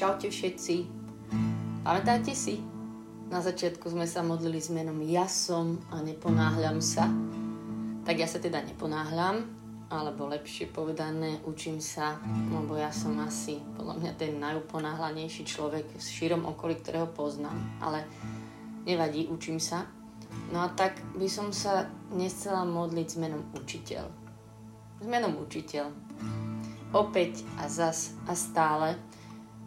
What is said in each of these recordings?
Čaute všetci. Pamätáte si? Na začiatku sme sa modlili s menom Ja som a neponáhľam sa. Tak ja sa teda neponáhľam, alebo lepšie povedané, učím sa, lebo ja som asi podľa mňa ten najuponáhľanejší človek v širom okolí, ktorého poznám. Ale nevadí, učím sa. No a tak by som sa nechcela modliť s menom učiteľ. S menom učiteľ. Opäť a zas a stále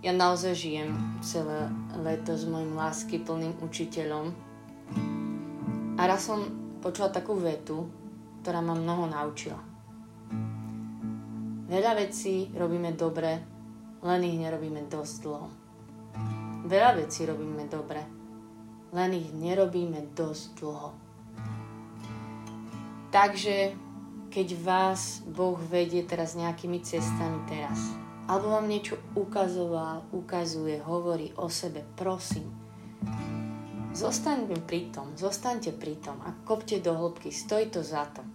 ja naozaj žijem celé leto s mojim lásky plným učiteľom. A raz som počula takú vetu, ktorá ma mnoho naučila. Veľa vecí robíme dobre, len ich nerobíme dosť dlho. Veľa vecí robíme dobre, len ich nerobíme dosť dlho. Takže, keď vás Boh vedie teraz nejakými cestami teraz, alebo vám niečo ukazoval, ukazuje, hovorí o sebe, prosím. Zostaňte pri tom, zostaňte pri tom a kopte do hĺbky, stojí to za to.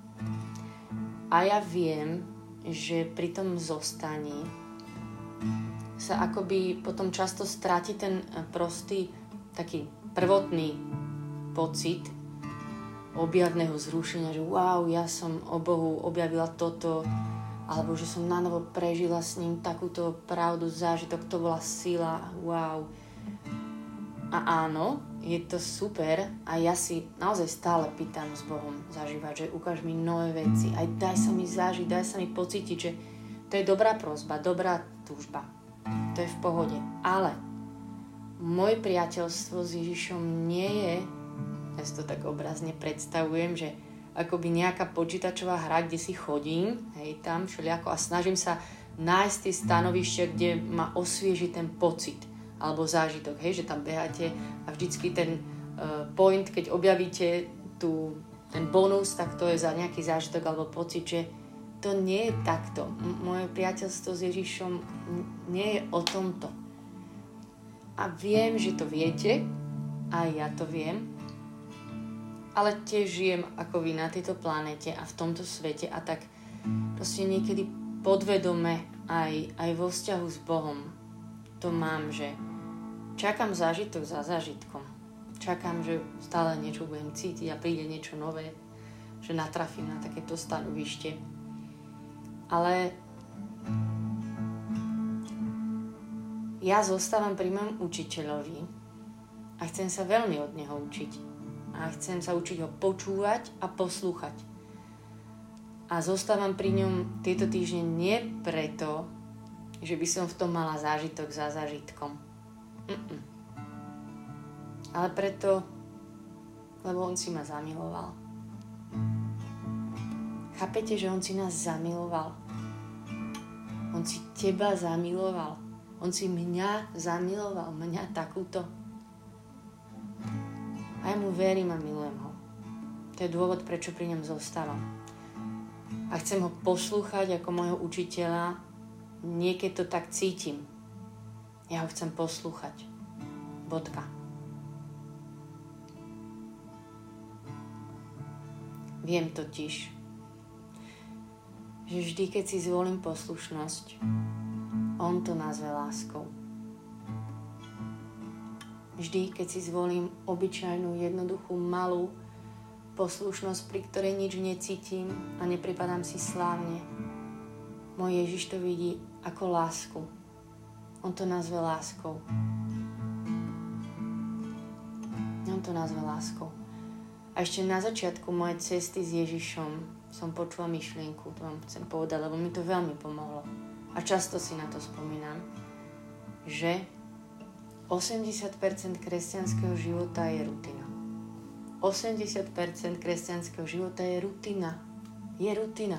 A ja viem, že pri tom zostaní sa akoby potom často stráti ten prostý, taký prvotný pocit objavného zrušenia, že wow, ja som o Bohu objavila toto, alebo že som na novo prežila s ním takúto pravdu, zážitok, to bola sila, wow. A áno, je to super a ja si naozaj stále pýtam s Bohom zažívať, že ukáž mi nové veci, aj daj sa mi zažiť, daj sa mi pocítiť, že to je dobrá prozba, dobrá túžba. To je v pohode. Ale moje priateľstvo s Ježišom nie je, ja si to tak obrazne predstavujem, že akoby nejaká počítačová hra, kde si chodím, hej, tam všelijako a snažím sa nájsť tie stanovištia, kde ma osvieži ten pocit alebo zážitok, hej, že tam beháte a vždycky ten uh, point, keď objavíte tú, ten bonus, tak to je za nejaký zážitok alebo pocit, že to nie je takto. Moje priateľstvo s Ježišom nie je o tomto. A viem, že to viete, aj ja to viem, ale tiež žijem ako vy na tejto planete a v tomto svete a tak proste niekedy podvedome aj, aj vo vzťahu s Bohom to mám, že čakám zážitok za zážitkom. Čakám, že stále niečo budem cítiť a príde niečo nové, že natrafím na takéto stanovište. Ale ja zostávam pri mojom učiteľovi a chcem sa veľmi od neho učiť a chcem sa učiť ho počúvať a poslúchať. A zostávam pri ňom tieto týždne nie preto, že by som v tom mala zážitok za zážitkom. Mm-mm. Ale preto, lebo on si ma zamiloval. Chápete, že on si nás zamiloval? On si teba zamiloval. On si mňa zamiloval, mňa takúto. A ja mu verím a milujem ho. To je dôvod, prečo pri ňom zostávam. A chcem ho poslúchať ako môjho učiteľa. Niekedy to tak cítim. Ja ho chcem poslúchať. Bodka. Viem totiž, že vždy, keď si zvolím poslušnosť, on to nazve láskou. Vždy, keď si zvolím obyčajnú, jednoduchú, malú poslušnosť, pri ktorej nič necítim a nepripadám si slávne, môj Ježiš to vidí ako lásku. On to nazve láskou. On to nazve láskou. A ešte na začiatku mojej cesty s Ježišom som počula myšlienku, to vám chcem povedať, lebo mi to veľmi pomohlo. A často si na to spomínam, že 80% kresťanského života je rutina. 80% kresťanského života je rutina. Je rutina.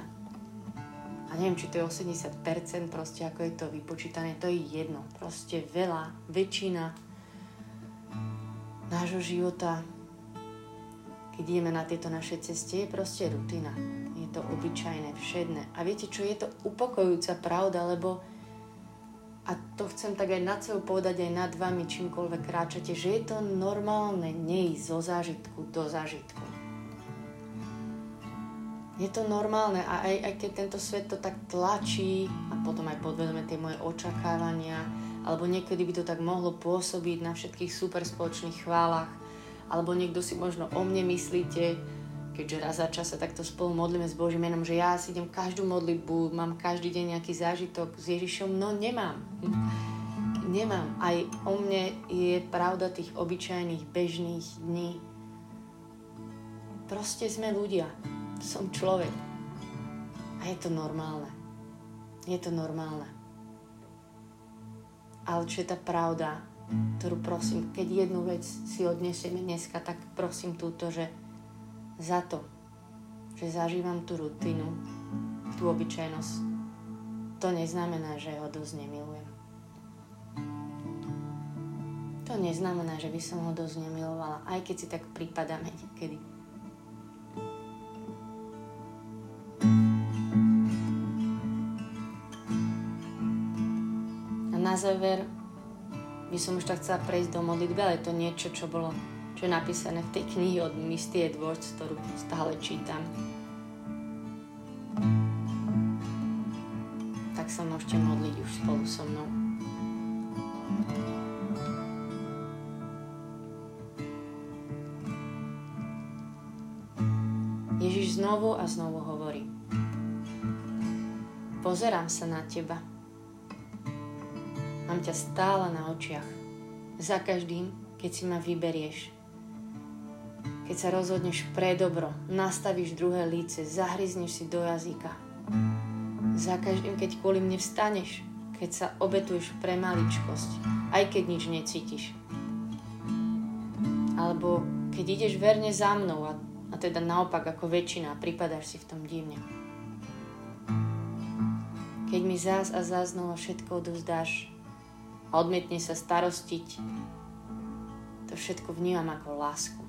A neviem, či to je 80%, proste ako je to vypočítané, to je jedno. Proste veľa, väčšina nášho života, keď ideme na tieto naše ceste, je proste rutina. Je to obyčajné, všedné. A viete čo, je to upokojujúca pravda, lebo a to chcem tak aj nad sebou povedať aj nad vami, čímkoľvek kráčate, že je to normálne neísť zo zážitku do zážitku. je to normálne a aj, aj keď tento svet to tak tlačí a potom aj podvedome tie moje očakávania, alebo niekedy by to tak mohlo pôsobiť na všetkých super spoločných chválach, alebo niekto si možno o mne myslíte, keďže raz za čas sa takto spolu modlíme s Božím menom, že ja si idem každú modlitbu, mám každý deň nejaký zážitok s Ježišom, no nemám. Nemám. Aj o mne je pravda tých obyčajných, bežných dní. Proste sme ľudia som človek. A je to normálne. Je to normálne. Ale čo je tá pravda, ktorú prosím, keď jednu vec si odnesieme dneska, tak prosím túto, že za to, že zažívam tú rutinu, tú obyčajnosť, to neznamená, že ho dosť nemilujem. To neznamená, že by som ho dosť nemilovala, aj keď si tak prípadame niekedy. na záver by som už tak chcela prejsť do modlitby, ale to niečo, čo bolo čo je napísané v tej knihe od Misty Edwards, ktorú stále čítam. Tak sa môžete modliť už spolu so mnou. Ježiš znovu a znovu hovorí. Pozerám sa na teba Mám ťa stále na očiach. Za každým, keď si ma vyberieš. Keď sa rozhodneš pre dobro, nastavíš druhé líce, zahryzneš si do jazyka. Za každým, keď kvôli mne vstaneš, keď sa obetuješ pre maličkosť, aj keď nič necítiš. Alebo keď ideš verne za mnou a, a teda naopak ako väčšina pripadáš si v tom divne. Keď mi zás a zás všetko odovzdáš, a odmietne sa starostiť, to všetko vnímam ako lásku.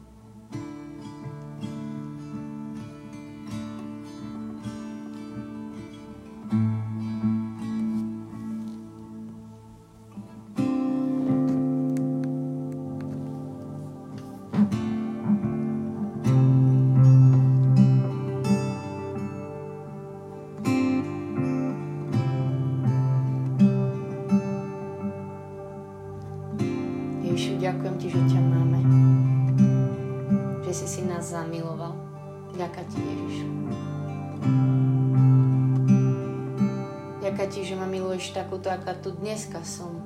Aká tu dneska som.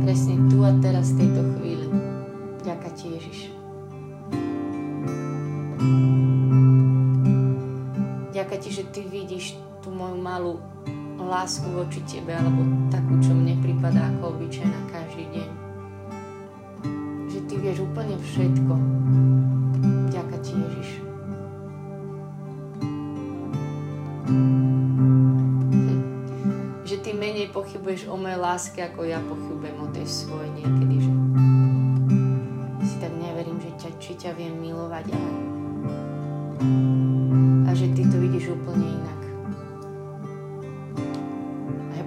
Presne tu a teraz, v tejto chvíli. Ďakujem ti, Ježiš. Ďakujem ti, že ty vidíš tú moju malú lásku voči tebe, alebo takú, čo mne prípada ako obyčajná každý deň. Láske, ako ja pochybujem o tej svojej niekedy, že si tak neverím, že ťa, či ťa viem milovať, ale a že ty to vidíš úplne inak.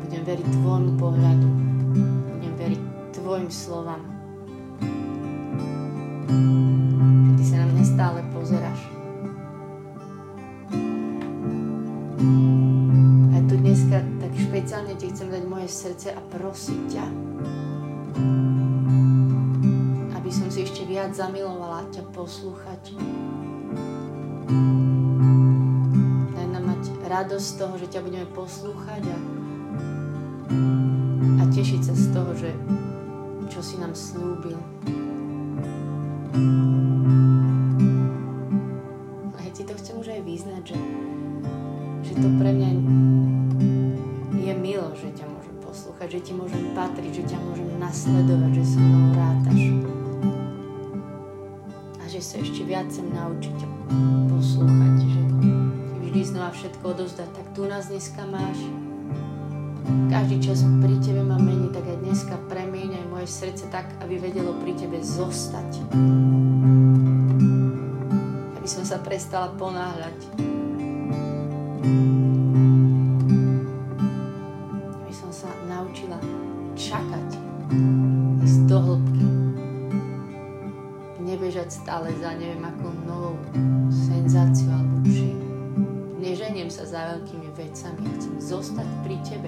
budem veriť tvojmu pohľadu. Budem veriť tvojim slovám. Že ti chcem dať moje srdce a prosiť ťa, aby som si ešte viac zamilovala ťa poslúchať. Daj nám mať radosť z toho, že ťa budeme poslúchať a a tešiť sa z toho, že čo si nám slúbil. A ja ti to chcem už aj vyznať, že, že to pre mňa poslúchať, že ti môžem patriť, že ťa môžem nasledovať, že so mnou rátaš. A že sa ešte viac chcem naučiť poslúchať, že vždy znova všetko odovzdať. Tak tu nás dneska máš, každý čas pri Tebe ma mení, tak aj dneska premieňaj moje srdce tak, aby vedelo pri Tebe zostať. Aby som sa prestala ponáhľať. Aby ale za neviem ako novou senzáciu alebo čím. Neženiem sa za veľkými vecami, chcem zostať pri tebe.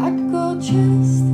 I could go just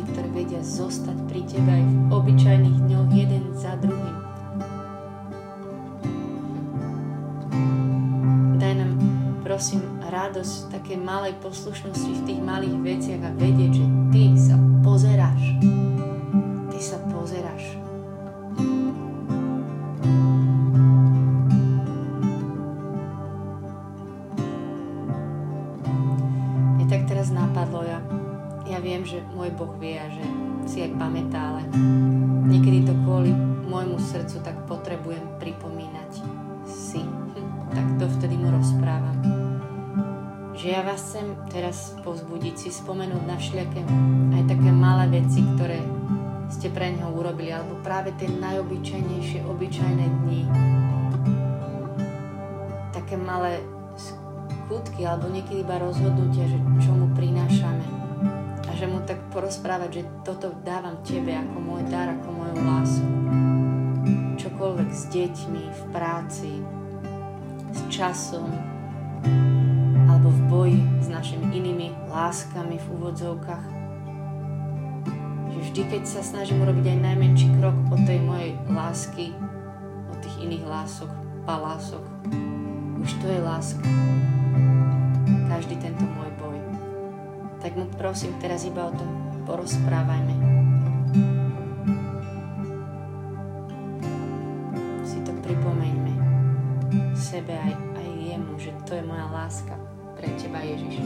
tí, ktorí vedia zostať pri Tebe aj v obyčajných dňoch jeden za druhým. Daj nám, prosím, radosť také malej poslušnosti v tých malých veciach a vedieť, že Ty sa pozeráš. Boh vie a že si aj pamätá, ale niekedy to kvôli môjmu srdcu tak potrebujem pripomínať si. Tak to vtedy mu rozprávam. Že ja vás chcem teraz povzbudiť si spomenúť na všelijaké aj také malé veci, ktoré ste pre neho urobili, alebo práve tie najobyčajnejšie, obyčajné dni. Také malé skutky, alebo niekedy iba rozhodnutia, že čo mu prinášame že mu tak porozprávať, že toto dávam tebe ako môj dar, ako moju lásku. Čokoľvek s deťmi, v práci, s časom, alebo v boji s našimi inými láskami v úvodzovkách. Že vždy, keď sa snažím urobiť aj najmenší krok od tej mojej lásky, od tých iných lások, palások, už to je láska. Každý tento môj tak mu prosím teraz iba o tom porozprávajme. Si to pripomeňme sebe aj, aj jemu, že to je moja láska pre teba Ježiš.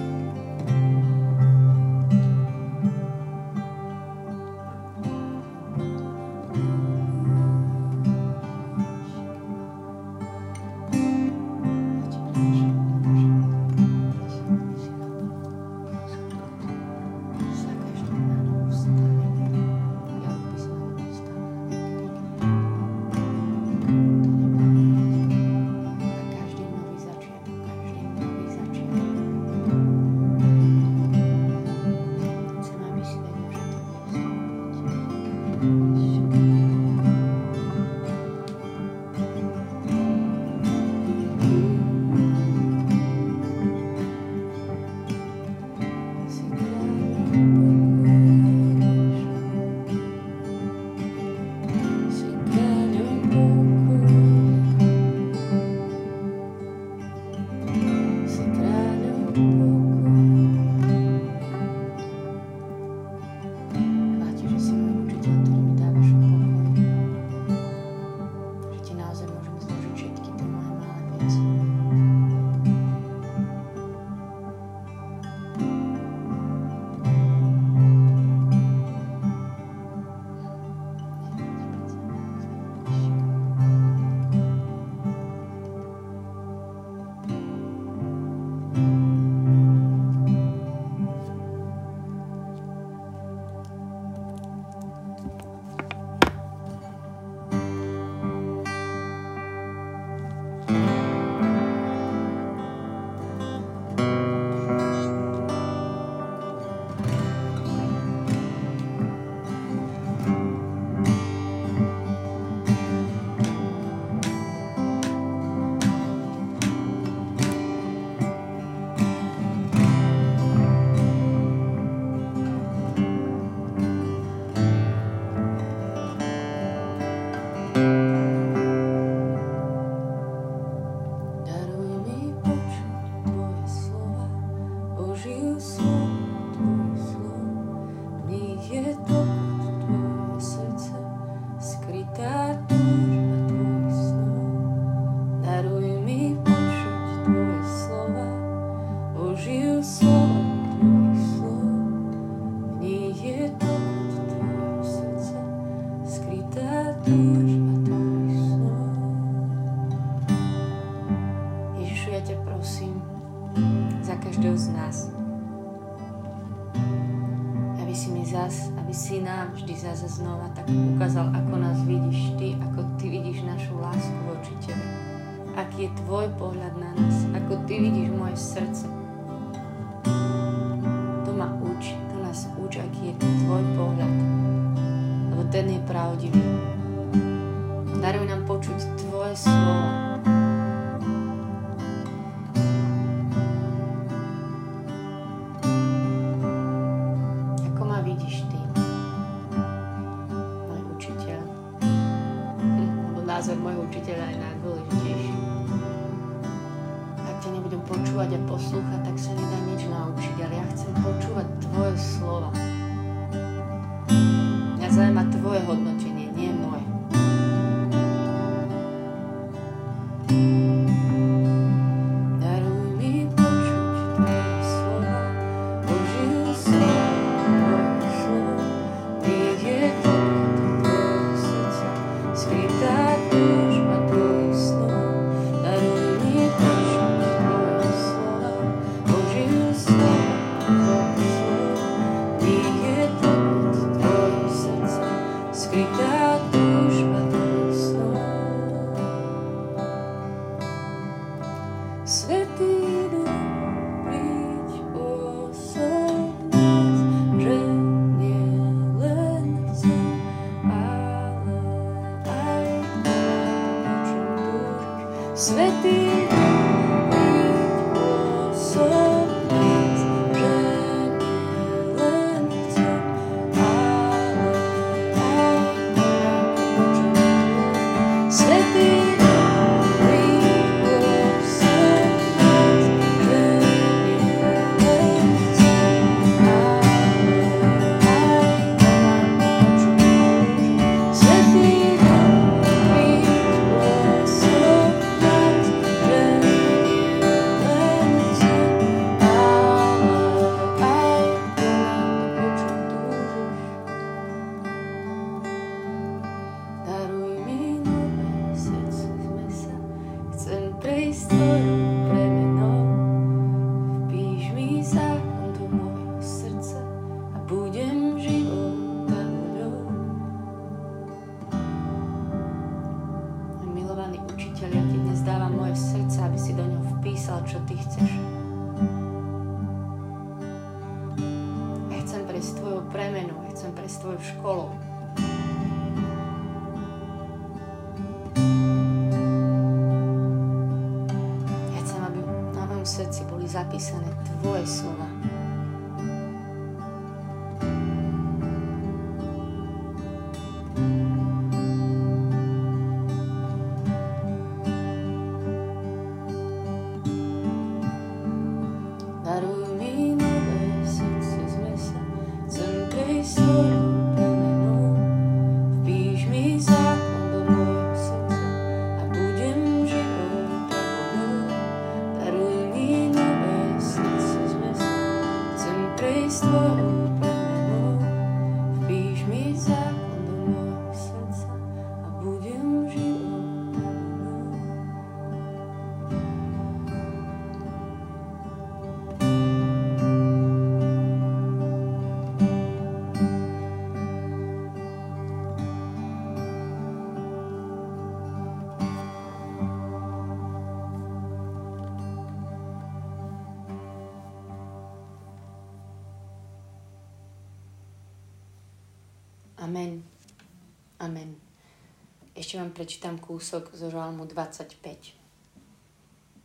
Ešte vám prečítam kúsok zo Žalmu 25.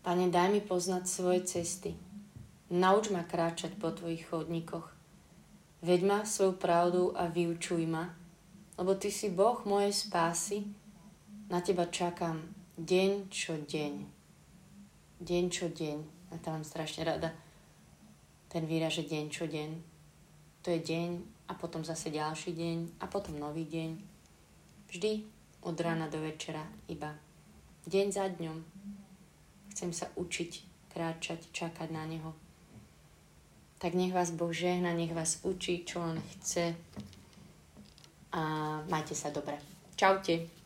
Pane, daj mi poznať svoje cesty. Nauč ma kráčať po tvojich chodníkoch. Veď ma svoju pravdu a vyučuj ma, lebo ty si Boh mojej spásy. Na teba čakám deň čo deň. Deň čo deň. A tam mám strašne rada ten výraz, že deň čo deň. To je deň a potom zase ďalší deň a potom nový deň. Vždy od rána do večera iba deň za dňom. Chcem sa učiť, kráčať, čakať na Neho. Tak nech vás Boh žehna, nech vás učí, čo On chce a majte sa dobre. Čaute.